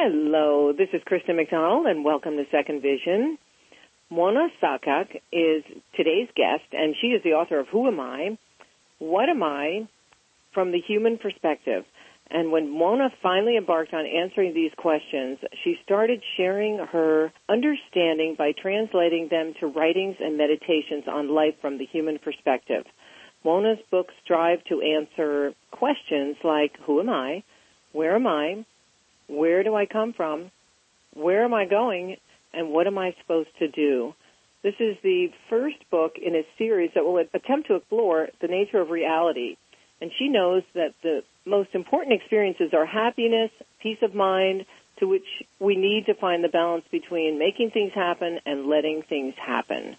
Hello, this is Kristen McDonald, and welcome to Second Vision. Mouna Saquaque is today's guest, and she is the author of Who Am I? What Am I? From the Human Perspective. And when Mona finally embarked on answering these questions, she started sharing her understanding by translating them to writings and meditations on life from the human perspective. Mouna's books strive to answer questions like, who am I? Where am I? Where do I come from? Where am I going? And what am I supposed to do? This is the first book in a series that will attempt to explore the nature of reality. And she knows that the most important experiences are happiness, peace of mind, to which we need to find the balance between making things happen and letting things happen.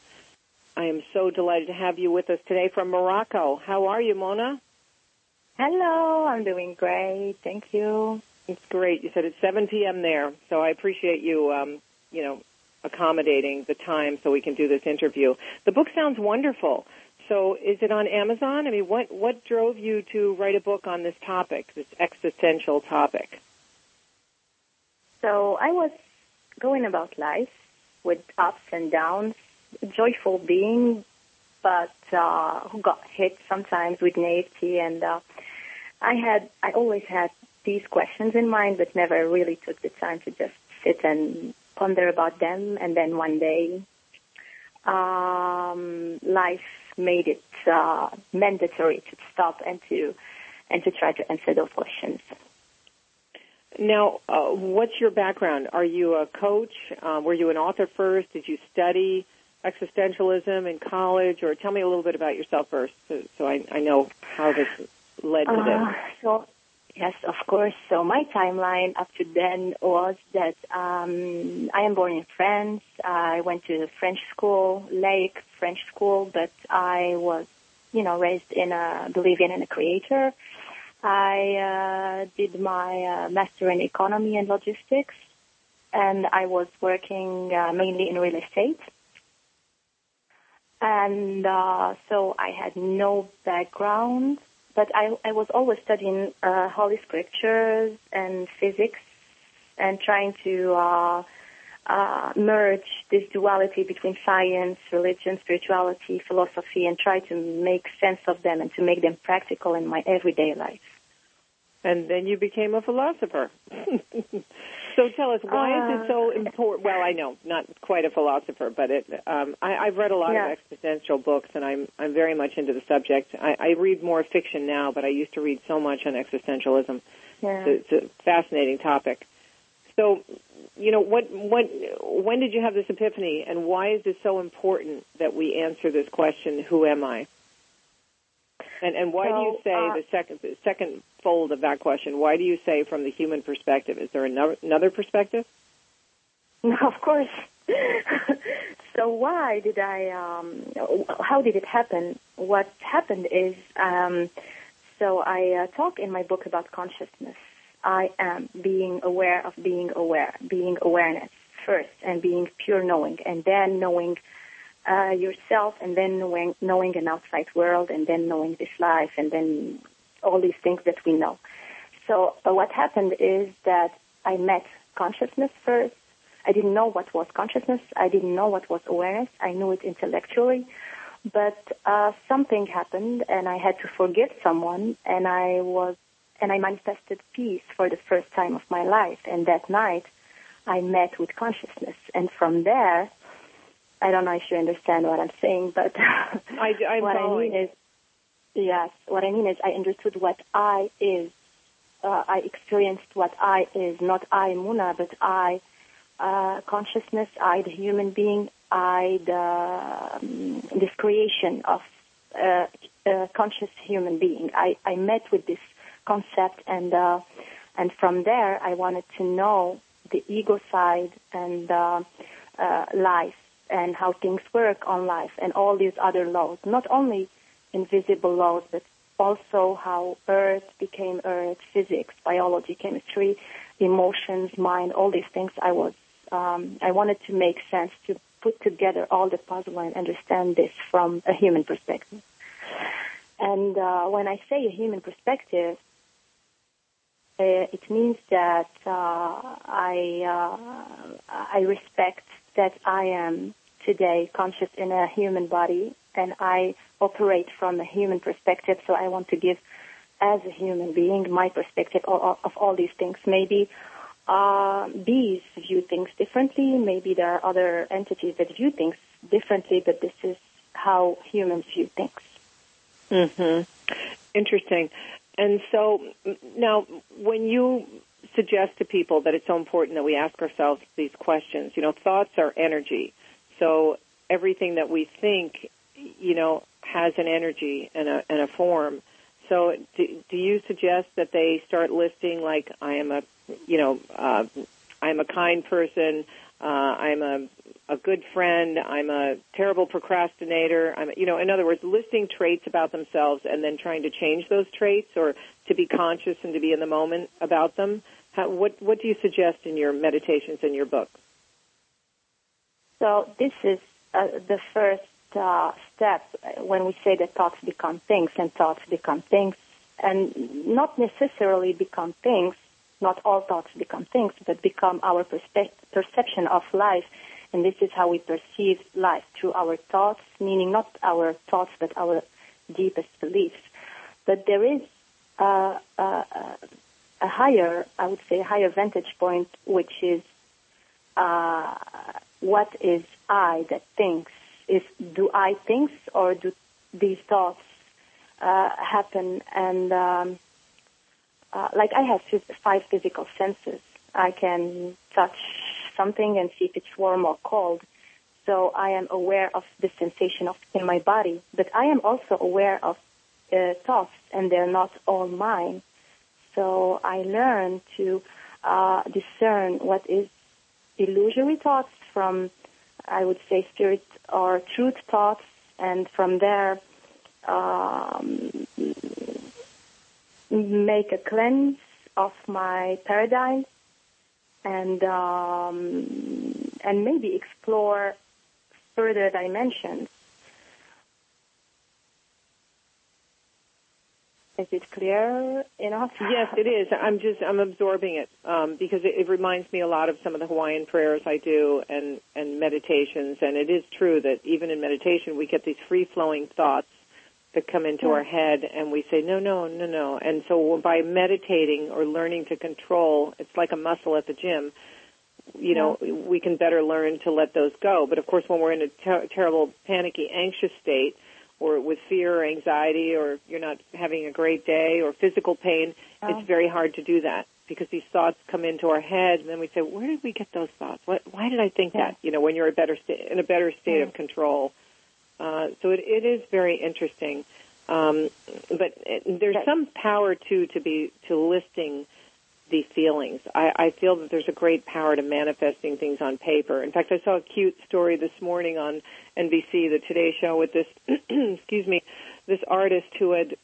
I am so delighted to have you with us today from Morocco. How are you, Mouna? Hello, I'm doing great. Thank you. It's great. You said it's 7 p.m. there, so I appreciate you, um, you know, accommodating the time so we can do this interview. The book sounds wonderful. So, is it on Amazon? I mean, what what drove you to write a book on this topic, this existential topic? So, I was going about life with ups and downs, joyful being, but uh, who got hit sometimes with naivety, and uh, I had I always had these questions in mind, but never really took the time to just sit and ponder about them. And then one day, um, life made it uh, mandatory to stop and to and to try to answer those questions. Now, uh, what's your background? Are you a coach? Uh, were you an author first? Did you study existentialism in college? Or tell me a little bit about yourself first, so, so I, I, know how this led to this. Uh, so, yes, of course. So my timeline up to then was that um, I am born in France. I went to French school, Lake French school, but I was, you know, raised in a believing in a creator. I uh, did my uh, master in economy and logistics, and I was working uh, mainly in real estate. And uh, so I had no background, but I, I was always studying uh, Holy Scriptures and physics and trying to uh, uh, merge this duality between science, religion, spirituality, philosophy, and try to make sense of them and to make them practical in my everyday life. And then you became a philosopher. so tell us, why uh, is it so uh, important? Well, I know, not quite a philosopher, but it, um, I, I've read a lot yeah. of existential books, and I'm I'm very much into the subject. I, I read more fiction now, but I used to read so much on existentialism. Yeah. It's, a, it's a fascinating topic. So, you know, what, what, when did you have this epiphany, and why is it so important that we answer this question, "Who am I?" And and why so, do you say uh, the second the second fold of that question? Why do you say from the human perspective? Is there another another perspective? No, of course. so why did I? Um, how did it happen? What happened is, um, so I uh, talk in my book about consciousness I am being aware of being aware, being awareness first, and being pure knowing, and then knowing uh, yourself, and then knowing knowing an outside world, and then knowing this life, and then all these things that we know. So uh, what happened is that I met consciousness first. I didn't know what was consciousness. I didn't know what was awareness. I knew it intellectually, but uh, something happened, and I had to forgive someone, and I was and I manifested peace for the first time of my life. And that night, I met with consciousness. And from there, I don't know if you understand what I'm saying, but I, I'm what following. I mean is, yes, what I mean is I understood what I is. Uh, I experienced what I is, not I, Mouna, but I, uh, consciousness, I, the human being, I, the, um, this creation of uh, a conscious human being. I, I met with this concept, and uh, and from there, I wanted to know the ego side and uh, uh, life and how things work on life and all these other laws, not only invisible laws, but also how Earth became Earth, physics, biology, chemistry, emotions, mind, all these things. I was um, I wanted to make sense to put together all the puzzle and understand this from a human perspective. And uh, when I say a human perspective, Uh, it means that uh, I uh, I respect that I am today conscious in a human body and I operate from a human perspective. So I want to give, as a human being, my perspective of, of all these things. Maybe uh, bees view things differently. Maybe there are other entities that view things differently, but this is how humans view things. Mm-hmm. Interesting. And so now, when you suggest to people that it's so important that we ask ourselves these questions, you know, thoughts are energy. So everything that we think, you know, has an energy and a, and a form. So do, do you suggest that they start listing like I am a, you know, uh, I'm a kind person, uh, I'm a a good friend. I'm a terrible procrastinator. I'm, you know, in other words, listing traits about themselves and then trying to change those traits or to be conscious and to be in the moment about them. How, what what do you suggest in your meditations in your book? So this is uh, the first uh, step when we say that thoughts become things and thoughts become things, and not necessarily become things. Not all thoughts become things, but become our perspe- perception of life and this is how we perceive life through our thoughts, meaning not our thoughts, but our deepest beliefs. But there is a, a, a higher, I would say, a higher vantage point, which is uh, what is I that thinks? Is do I think, or do these thoughts uh, happen? And um, uh, like I have five physical senses, I can touch something and see if it's warm or cold. So I am aware of the sensation of in my body, but I am also aware of uh, thoughts, and they're not all mine. So I learn to uh, discern what is illusory thoughts from, I would say, spirit or truth thoughts, and from there um, make a cleanse of my paradigms and um, and maybe explore further dimensions. Is it clear enough? Yes, it is. I'm just I'm absorbing it um, because it, it reminds me a lot of some of the Hawaiian prayers I do and and meditations. And it is true that even in meditation we get these free flowing thoughts that come into yeah. our head and we say no no no no and so by meditating or learning to control it's like a muscle at the gym you know we can better learn to let those go but of course when we're in a ter- terrible panicky anxious state or with fear or anxiety or you're not having a great day or physical pain oh. it's very hard to do that because these thoughts come into our head and then we say where did we get those thoughts what why did i think yeah. that you know when you're a better sta- in a better state of control uh, so it, it is very interesting. Um, but it, there's some power too to be to listing these feelings. I, I feel that there's a great power to manifesting things on paper. In fact, I saw a cute story this morning on NBC, the Today Show, with this excuse me, this artist who had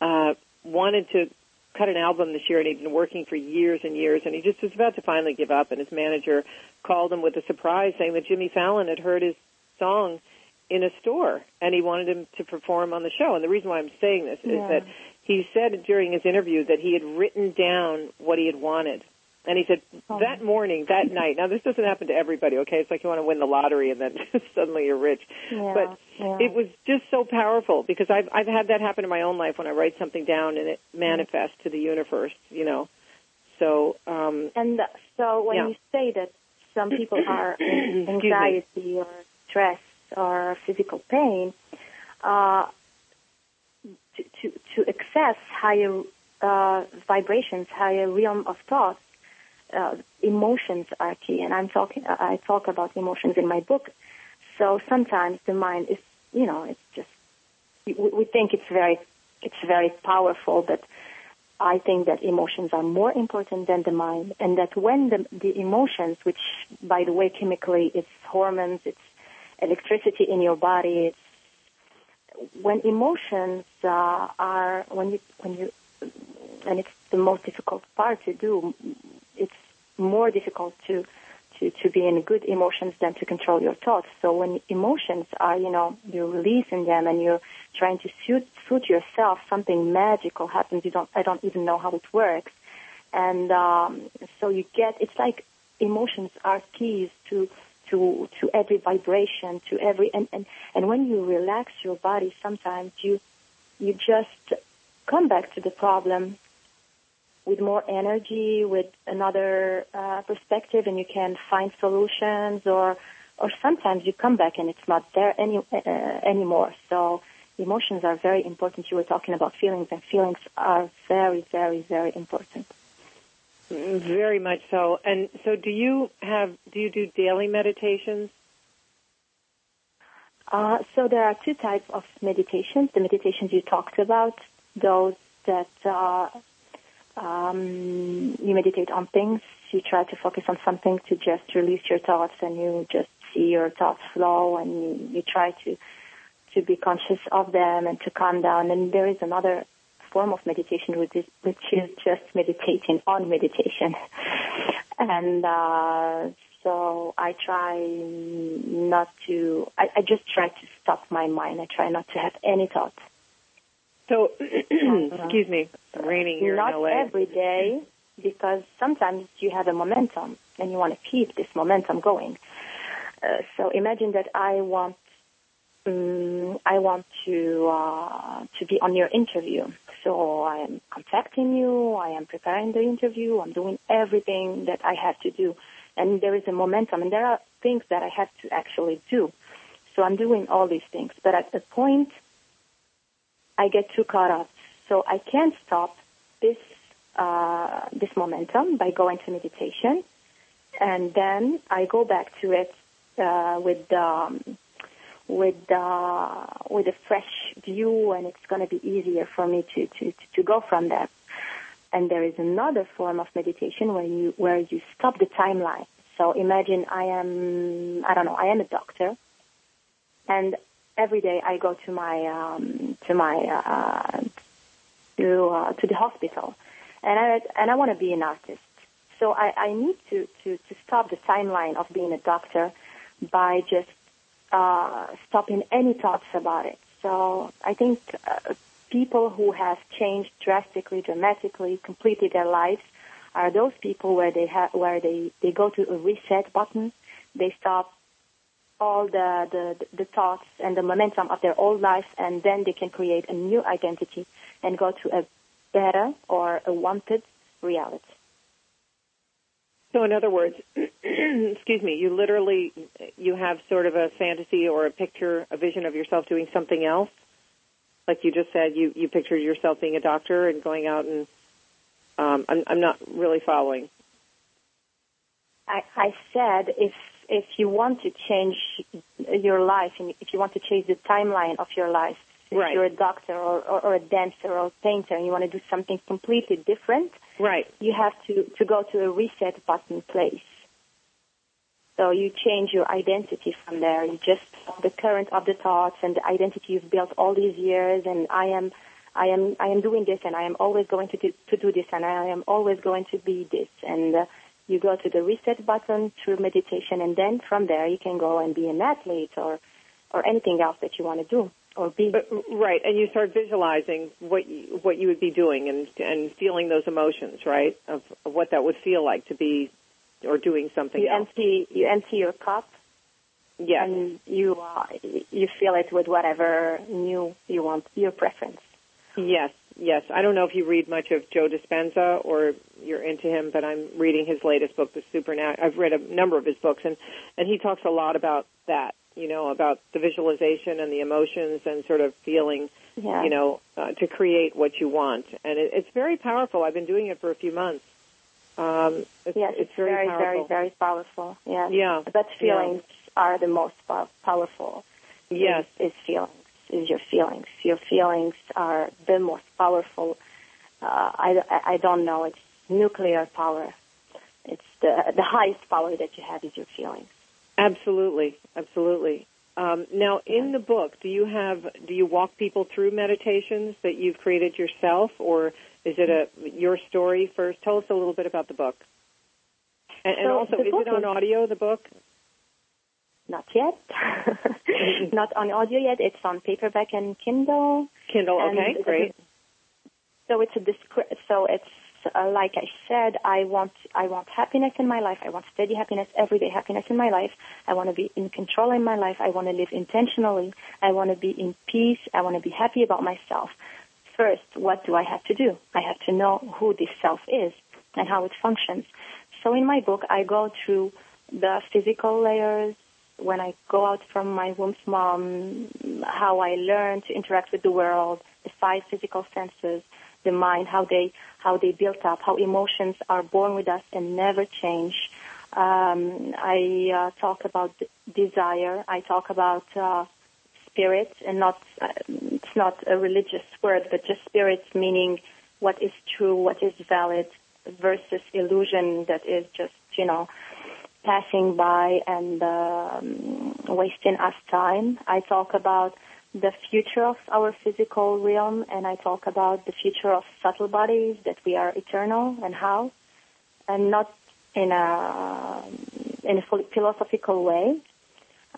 uh, wanted to cut an album this year and he'd been working for years and years and he just was about to finally give up and his manager called him with a surprise saying that Jimmy Fallon had heard his song in a store and he wanted him to perform on the show. And the reason why I'm saying this yeah. is that he said during his interview that he had written down what he had wanted. And he said oh. that morning, that night. Now this doesn't happen to everybody, okay? It's like you want to win the lottery and then suddenly you're rich. Yeah, but yeah. it was just so powerful because I've I've had that happen in my own life when I write something down and it manifests to the universe, you know. So um And so when yeah. you say that some people are anxiety or stress or physical pain, uh, access higher uh, vibrations, higher realm of thoughts, uh, emotions are key. And I'm talking, I talk about emotions in my book. So sometimes the mind is, you know, it's just, we think it's very, it's very powerful, but I think that emotions are more important than the mind, and that when the, the emotions, which by the way chemically it's hormones, it's electricity in your body. It's, when emotions uh, are when you when you and it's the most difficult part to do. It's more difficult to to to be in good emotions than to control your thoughts. So when emotions are, you know, you're releasing them and you're trying to suit suit yourself, something magical happens. You don't I don't even know how it works. and um, so you get it's like emotions are keys to to to every vibration, to every and and and when you relax your body, sometimes you you just come back to the problem with more energy, with another uh, perspective, and you can find solutions. Or, or sometimes you come back and it's not there any uh, anymore. So emotions are very important. You were talking about feelings, and feelings are very, very, very important. Very much so. And so, do you have? Do you do daily meditations? Uh, so there are two types of meditations. The meditations you talked about, those that uh, um, you meditate on things. You try to focus on something to just release your thoughts, and you just see your thoughts flow, and you, you try to to be conscious of them and to calm down. And there is another form of meditation, which is which is just meditating on meditation. and uh, so I try not to. I, I just try to stop my mind. I try not to have any thoughts. So, excuse me, raining here Not in LA. every day, because sometimes you have a momentum and you want to keep this momentum going. Uh, so imagine that I want, um, I want to uh, to be on your interview. So I am contacting you. I am preparing the interview. I'm doing everything that I have to do, and there is a momentum, and there are things that I have to actually do. So I'm doing all these things, but at the point I get too caught up. So I can't stop this uh, this momentum by going to meditation, and then I go back to it uh, with um, with uh, with a fresh view, and it's going to be easier for me to, to to go from that. And there is another form of meditation where you where you stop the timeline. So imagine I am I don't know I am a doctor, and every day I go to my um, to my uh, to uh, to the hospital, and I and I want to be an artist. So I, I need to, to to stop the timeline of being a doctor by just uh, stopping any thoughts about it. So I think uh, people who have changed drastically, dramatically, completely their lives are those people where they have where they they go to a reset button, they stop all the, the, the thoughts and the momentum of their old life, and then they can create a new identity and go to a better or a wanted reality. So, in other words, excuse me, you literally you have sort of a fantasy or a picture, a vision of yourself doing something else. Like you just said, you you pictured yourself being a doctor and going out and um, I'm I'm not really following. I, I said if if you want to change your life and if you want to change the timeline of your life, if Right. you're a doctor or, or, or a dancer or a painter and you want to do something completely different, Right. you have to, to go to a reset button place. So you change your identity from there. You just the current of the thoughts and the identity you've built all these years. And I am, I am, I am doing this, and I am always going to do, to do this, and I am always going to be this. And uh, you go to the reset button through meditation, and then from there you can go and be an athlete or, or anything else that you want to do or be. But, right, and you start visualizing what you, what you would be doing and and feeling those emotions, right, of, of what that would feel like to be or doing something you else. empty, you empty your cup Yes. and you uh, you fill it with whatever new you want, your preference. Yes, yes. I don't know if you read much of Joe Dispenza or you're into him, but I'm reading his latest book, The Supernatural. I've read a number of his books, and and he talks a lot about that. You know, about the visualization and the emotions and sort of feeling. Yeah. You know, uh, to create what you want, and it, it's very powerful. I've been doing it for a few months. Um, it's, yes, it's very, very, powerful. very, very powerful. Yeah. Yeah. But feelings are the most powerful. Yes. Is, is feelings. Is your feelings. Your feelings are the most powerful. Uh, I, I- I don't know. It's nuclear power. It's the the highest power that you have is your feelings. Absolutely, absolutely. Um, now, in the book, do you have do you walk people through meditations that you've created yourself, or is it a your story first? Tell us a little bit about the book. And, and So also, is it on is- audio? The book? Not yet. Not on audio yet. It's on paperback and Kindle. Kindle. And Okay, great. So it's a descri- so it's uh, like I said, I want I want happiness in my life. I want steady happiness, everyday happiness in my life. I want to be in control in my life. I want to live intentionally. I want to be in peace. I want to be happy about myself. First, what do I have to do? I have to know who this self is and how it functions. So in my book, I go through the physical layers, when I go out from my womb's mom, how I learn to interact with the world, the five physical senses, the mind, how they how they built up, how emotions are born with us and never change. Um, I uh, talk about desire. I talk about uh, spirit, and not uh, not a religious word, but just spirit, meaning what is true, what is valid, versus illusion that is just you know passing by and um, wasting us time. I talk about the future of our physical realm and I talk about the future of subtle bodies, that we are eternal and how, and not in a, in a philosophical way.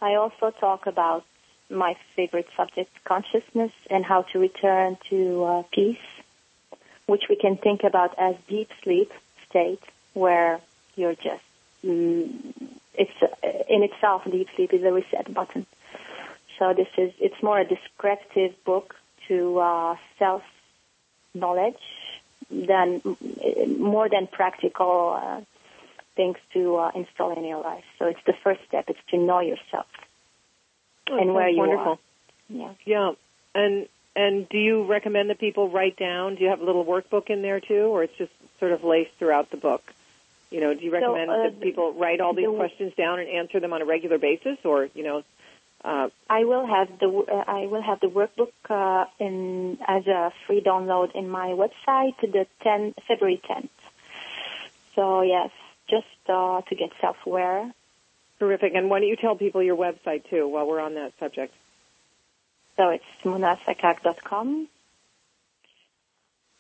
I also talk about my favorite subject, consciousness, and how to return to uh, peace, which we can think about as deep sleep state where you're just mm, it's uh, in itself deep sleep is a reset button. So this is it's more a descriptive book to uh, self knowledge than more than practical uh, things to uh, install in your life. So it's the first step. It's to know yourself oh, and where you wonderful. are. Yeah. Yeah. And and do you recommend that people write down? Do you have a little workbook in there too, or it's just sort of laced throughout the book? You know, do you recommend so, uh, that people write all these the, questions down and answer them on a regular basis, or you know? Uh, I will have the uh, I will have the workbook uh, in as a free download in my website the 10 February 10th. So yes, just uh, to get self-aware. Terrific. And why don't you tell people your website too, while we're on that subject? So it's mounasaquaque.com.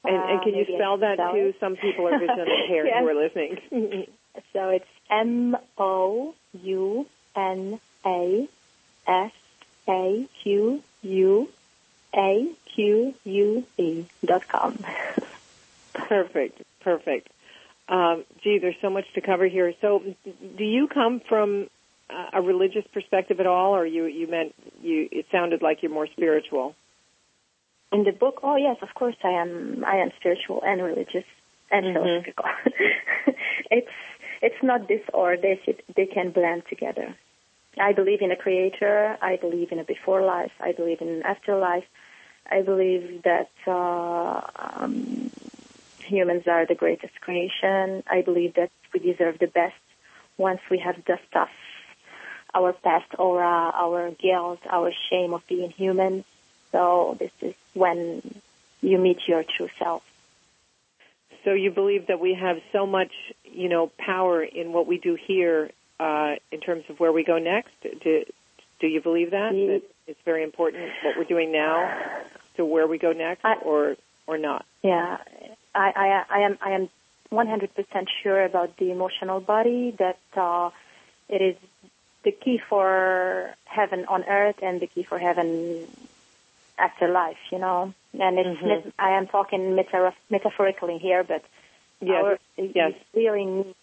And, and can you Uh, spell that spell too? it. Some people are visually impaired Yes. who are listening. So it's M O U N A S A Q U A Q U E dot com. perfect, perfect. Um, gee, there's so much to cover here. So, do you come from uh, a religious perspective at all, or you you meant you? It sounded like you're more spiritual. In the book, oh yes, of course I am. I am spiritual and religious and Mhm. philosophical. it's it's not this or this. It, they can blend together. I believe in a creator. I believe in a before life. I believe in an afterlife. I believe that uh, um, humans are the greatest creation. I believe that we deserve the best once we have dust off our past aura, our guilt, our shame of being human. So this is when you meet your true self. So you believe that we have so much, you know, power in what we do here uh, in terms of where we go next. Do, do you believe that? That it's very important what we're doing now to where we go next, I- or or not? Yeah, I, I, I am I am 100% sure about the emotional body that uh, it is the key for heaven on earth and the key for heaven after life. You know, and it's Mhm. met- I am talking meta- metaphorically here, but Yes. our, yes. really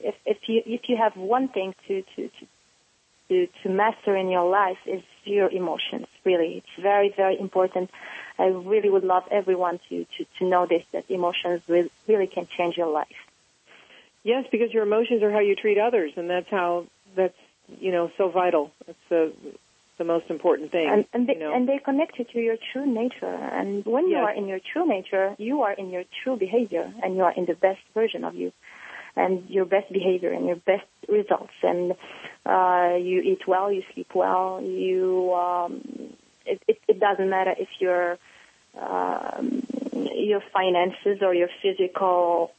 if if you if you have one thing to to to to, to master in your life is your emotions. Really, it's very very important. I really would love everyone to to, to know this that emotions really, really can change your life. Yes, because your emotions are how you treat others, and that's how that's you know so vital. It's the the most important thing. And and they, you know. and they connect you to your true nature. And when you are in your true nature, you are in your true behavior, and you are in the best version of you, and your best behavior and your best results. And uh, you eat well, you sleep well, you. Um, it, it, it doesn't matter if your um, your finances or your physical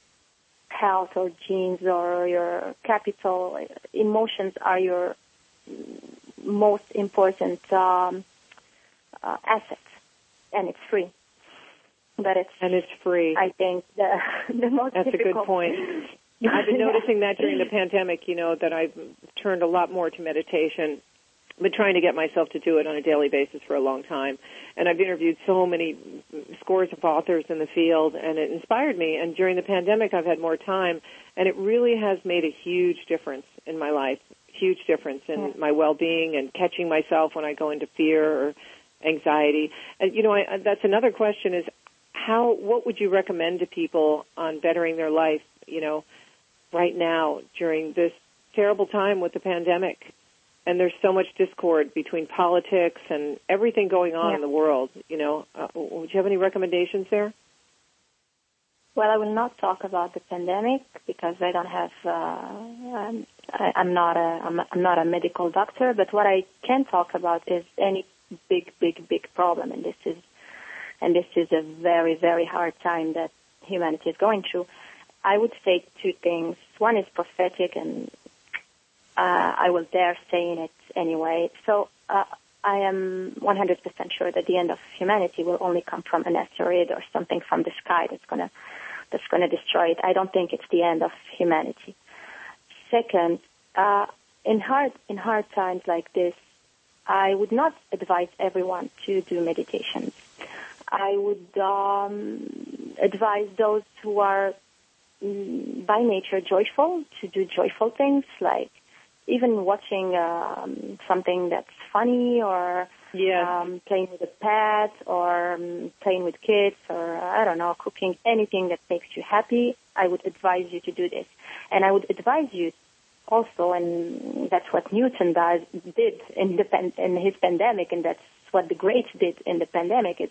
health or genes or your capital emotions are your most important um, uh, asset, and it's free. But it's, and it's free. I think, the the most That's a good point. I've been noticing that during the pandemic, you know, that I've turned a lot more to meditation been trying to get myself to do it on a daily basis for a long time. And I've interviewed so many scores of authors in the field and it inspired me. And during the pandemic, I've had more time and it really has made a huge difference in my life, huge difference in my well-being and catching myself when I go into fear or anxiety. And you know, I, that's another question is how, what would you recommend to people on bettering their life, you know, right now during this terrible time with the pandemic? And there's so much discord between politics and everything going on yeah. in the world. You know, uh, would you have any recommendations there? Well, I will not talk about the pandemic because I don't have. Uh, I'm, I, I'm not a. I'm, I'm not a medical doctor, but what I can talk about is any big, big, big problem, and this is, and this is a very, very hard time that humanity is going through. I would say two things. One is prophetic, and I will dare saying it anyway. So uh, I am 100% sure that the end of humanity will only come from an asteroid or something from the sky that's gonna that's gonna destroy it. I don't think it's the end of humanity. Second, uh, in hard in hard times like this, I would not advise everyone to do meditations. I would um, advise those who are mm, by nature joyful to do joyful things like even watching um, something that's funny or yeah. um, playing with a pet or um, playing with kids or I don't know, cooking anything that makes you happy, I would advise you to do this. And I would advise you also, and that's what Newton does, did in, the, in his pandemic, and that's what the greats did in the pandemic. Is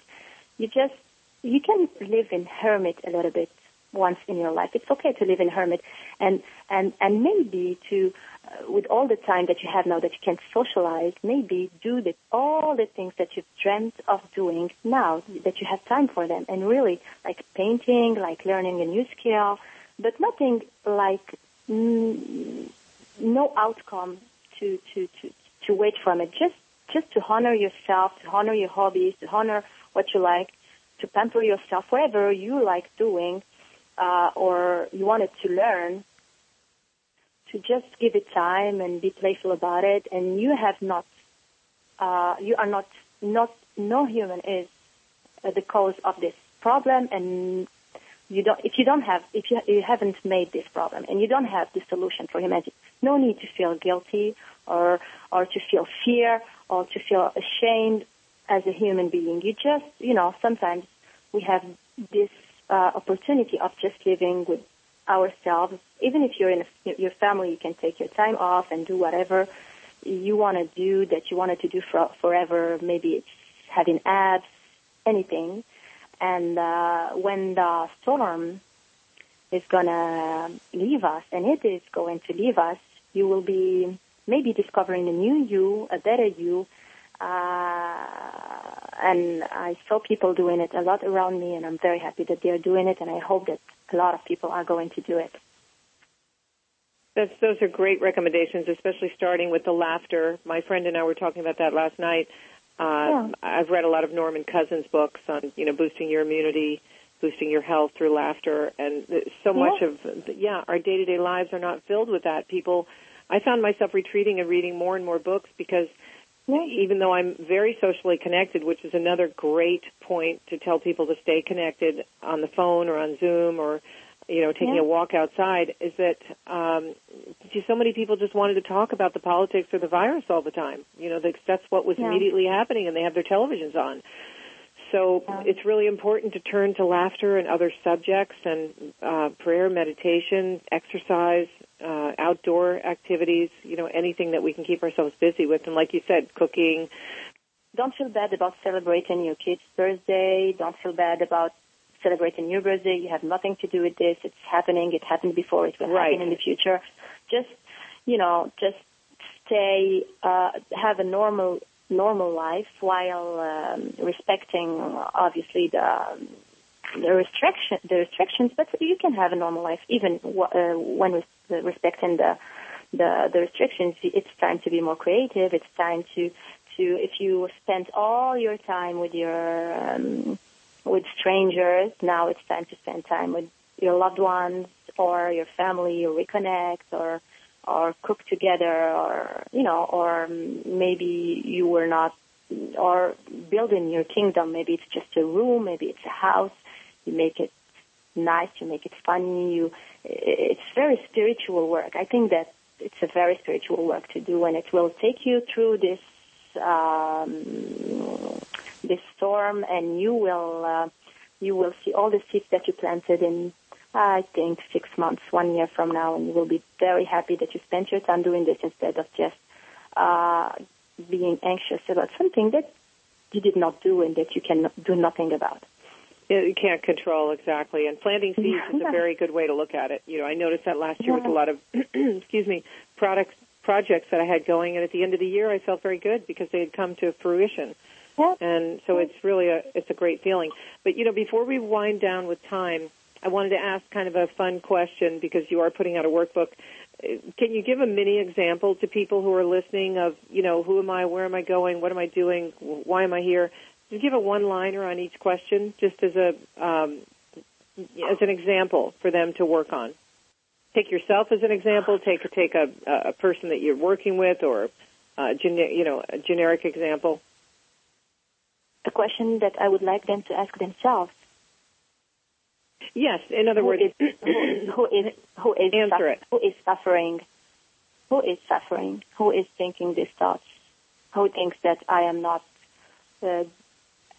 you just you can live in hermit a little bit once in your life. It's okay to live in hermit, and and and maybe to uh, with all the time that you have now that you can socialize, maybe do the, all the things that you've dreamt of doing now that you have time for them. And really, like painting, like learning a new skill, but nothing like mm, no outcome to, to, to, to wait from it. Just, just to honor yourself, to honor your hobbies, to honor what you like, to pamper yourself, whatever you like doing, uh, or you wanted to learn, to just give it time and be playful about it. And you have not, uh, you are not, not, no human is the cause of this problem. And you don't, if you don't have, if you, you haven't made this problem and you don't have the solution for humanity, no need to feel guilty or, or to feel fear or to feel ashamed as a human being. You just, you know, sometimes we have this uh, opportunity of just living with ourselves. Even if you're in a, your family, you can take your time off and do whatever you want to do that you wanted to do for, forever. Maybe it's having abs, anything. And uh, when the storm is to leave us, and it is going to leave us, you will be maybe discovering a new you, a better you. Uh, and I saw people doing it a lot around me, and I'm very happy that they're doing it, and I hope that a lot of people are going to do it. That's, those are great recommendations, especially starting with the laughter. My friend and I were talking about that last night. Uh, yeah. I've read a lot of Norman Cousins books on, you know, boosting your immunity, boosting your health through laughter, and so much yeah. of, yeah, our day-to-day lives are not filled with that. People, I found myself retreating and reading more and more books because yeah. even though I'm very socially connected, which is another great point to tell people to stay connected on the phone or on Zoom or you know taking yeah. a walk outside, is that um, so many people just wanted to talk about the politics or the virus all the time. You know, that's what was yeah. immediately happening, and they have their televisions on. So yeah. it's really important to turn to laughter and other subjects and uh, prayer, meditation, exercise, uh, outdoor activities, you know, anything that we can keep ourselves busy with. And like you said, cooking. Don't feel bad about celebrating your kid's birthday. Don't feel bad about celebrating your birthday. You have nothing to do with this. It's happening. It happened before. It will right. happen in the future. Just, you know, just stay, uh, have a normal normal life while um, respecting obviously the the restriction the restrictions but you can have a normal life even uh, when respecting the the the restrictions it's time to be more creative. It's time to to if you spend all your time with your um, with strangers now it's time to spend time with your loved ones or your family or reconnect or or cook together or you know or maybe you were not or building your kingdom. Maybe it's just a room maybe it's a house. You make it nice you make it funny you it's very spiritual work i think that it's a very spiritual work to do and it will take you through this um, this storm and you will uh, you will see all the seeds that you planted in I think six months, one year from now, and you will be very happy that you spent your time doing this instead of just uh, being anxious about something that you did not do and that you can do nothing about. You can't control exactly, and planting seeds is a very good way to look at it. You know, I noticed that last year yeah. with a lot of, excuse me, products projects that I had going, and at the end of the year, I felt very good because they had come to fruition. Yeah. And so it's really a it's a great feeling. But you know, before we wind down with time, I wanted to ask kind of a fun question because you are putting out a workbook. Can you give a mini example to people who are listening of, you know, who am I, where am I going, what am I doing, why am I here? Just give a one-liner on each question, just as a um, as an example for them to work on. Take yourself as an example. Take take a a person that you're working with, or a, you know a generic example. A question that I would like them to ask themselves Yes, in other who words, is, who, who is who is answer it. Who is suffering? Who is suffering? Who is thinking these thoughts? Who thinks that I am not uh,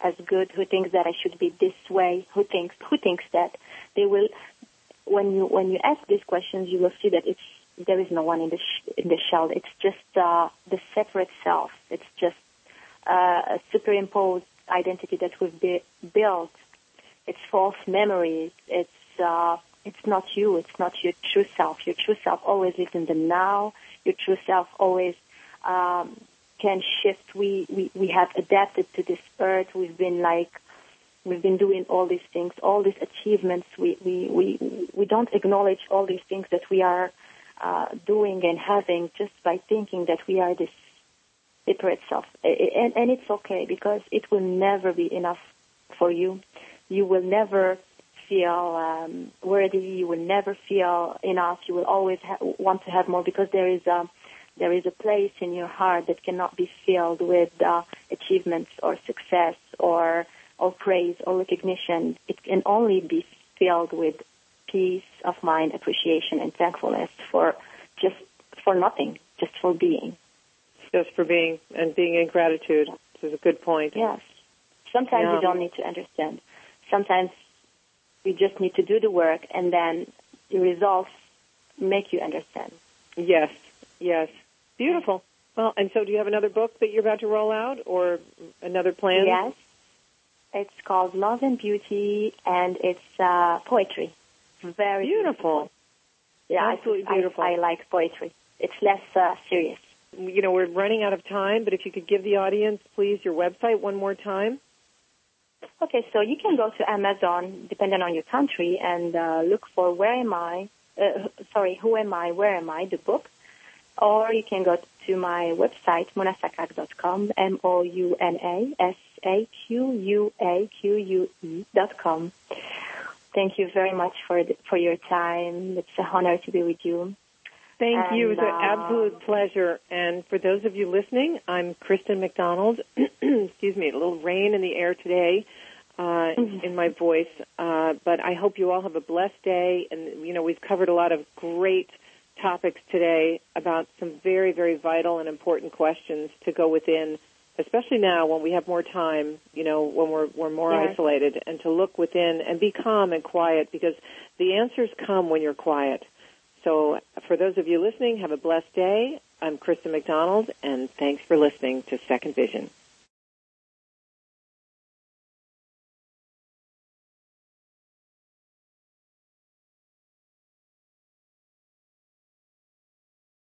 as good? Who thinks that I should be this way? Who thinks who thinks that they will? When you when you ask these questions, you will see that it's there is no one in the sh- in the shell. It's just uh, the separate self. It's just uh, a superimposed identity that we've be- built it's false memories. It's uh, it's not you. It's not your true self. Your true self always lives in the now. Your true self always um, can shift. We, we we have adapted to this earth. We've been like we've been doing all these things, all these achievements. We we we we don't acknowledge all these things that we are uh, doing and having just by thinking that we are this separate self. And, and it's okay because it will never be enough for you you will never feel um, worthy. You will never feel enough. You will always ha- want to have more because there is a there is a place in your heart that cannot be filled with uh, achievements or success or or praise or recognition. It can only be filled with peace of mind, appreciation, and thankfulness for just for nothing, just for being. Just for being and being in gratitude. This is a good point. Yes. Sometimes yeah. you don't need to understand sometimes you just need to do the work and then the results make you understand. Yes, yes. Beautiful. Well, and so do you have another book that you're about to roll out or another plan? Yes. It's called Love and Beauty and it's uh, poetry. Very beautiful. beautiful. Yeah, absolutely I, beautiful. I, I, like poetry. It's less uh, serious. You know, we're running out of time, but if you could give the audience, please, your website one more time. Okay, so you can go to Amazon, depending on your country, and uh, look for Where Am I? Uh, sorry, Who Am I? Where Am I? The book. Or you can go to my website, mounasaquaque.com, M-O-U-N-A-S-A-Q-U-A-Q-U-E dot com. Thank you very much for the, for your time. It's an honor to be with you. Thank and, you. It was an absolute pleasure. And for those of you listening, I'm Kristen McDonald. Excuse me, a little rain in the air today uh, mm-hmm. in my voice. Uh, but I hope you all have a blessed day. And, you know, we've covered a lot of great topics today about some very, very vital and important questions to go within, especially now when we have more time, you know, when we're, we're more isolated, and to look within and be calm and quiet because the answers come when you're quiet. So for those of you listening, have a blessed day. I'm Kristen McDonald, and thanks for listening to Second Vision.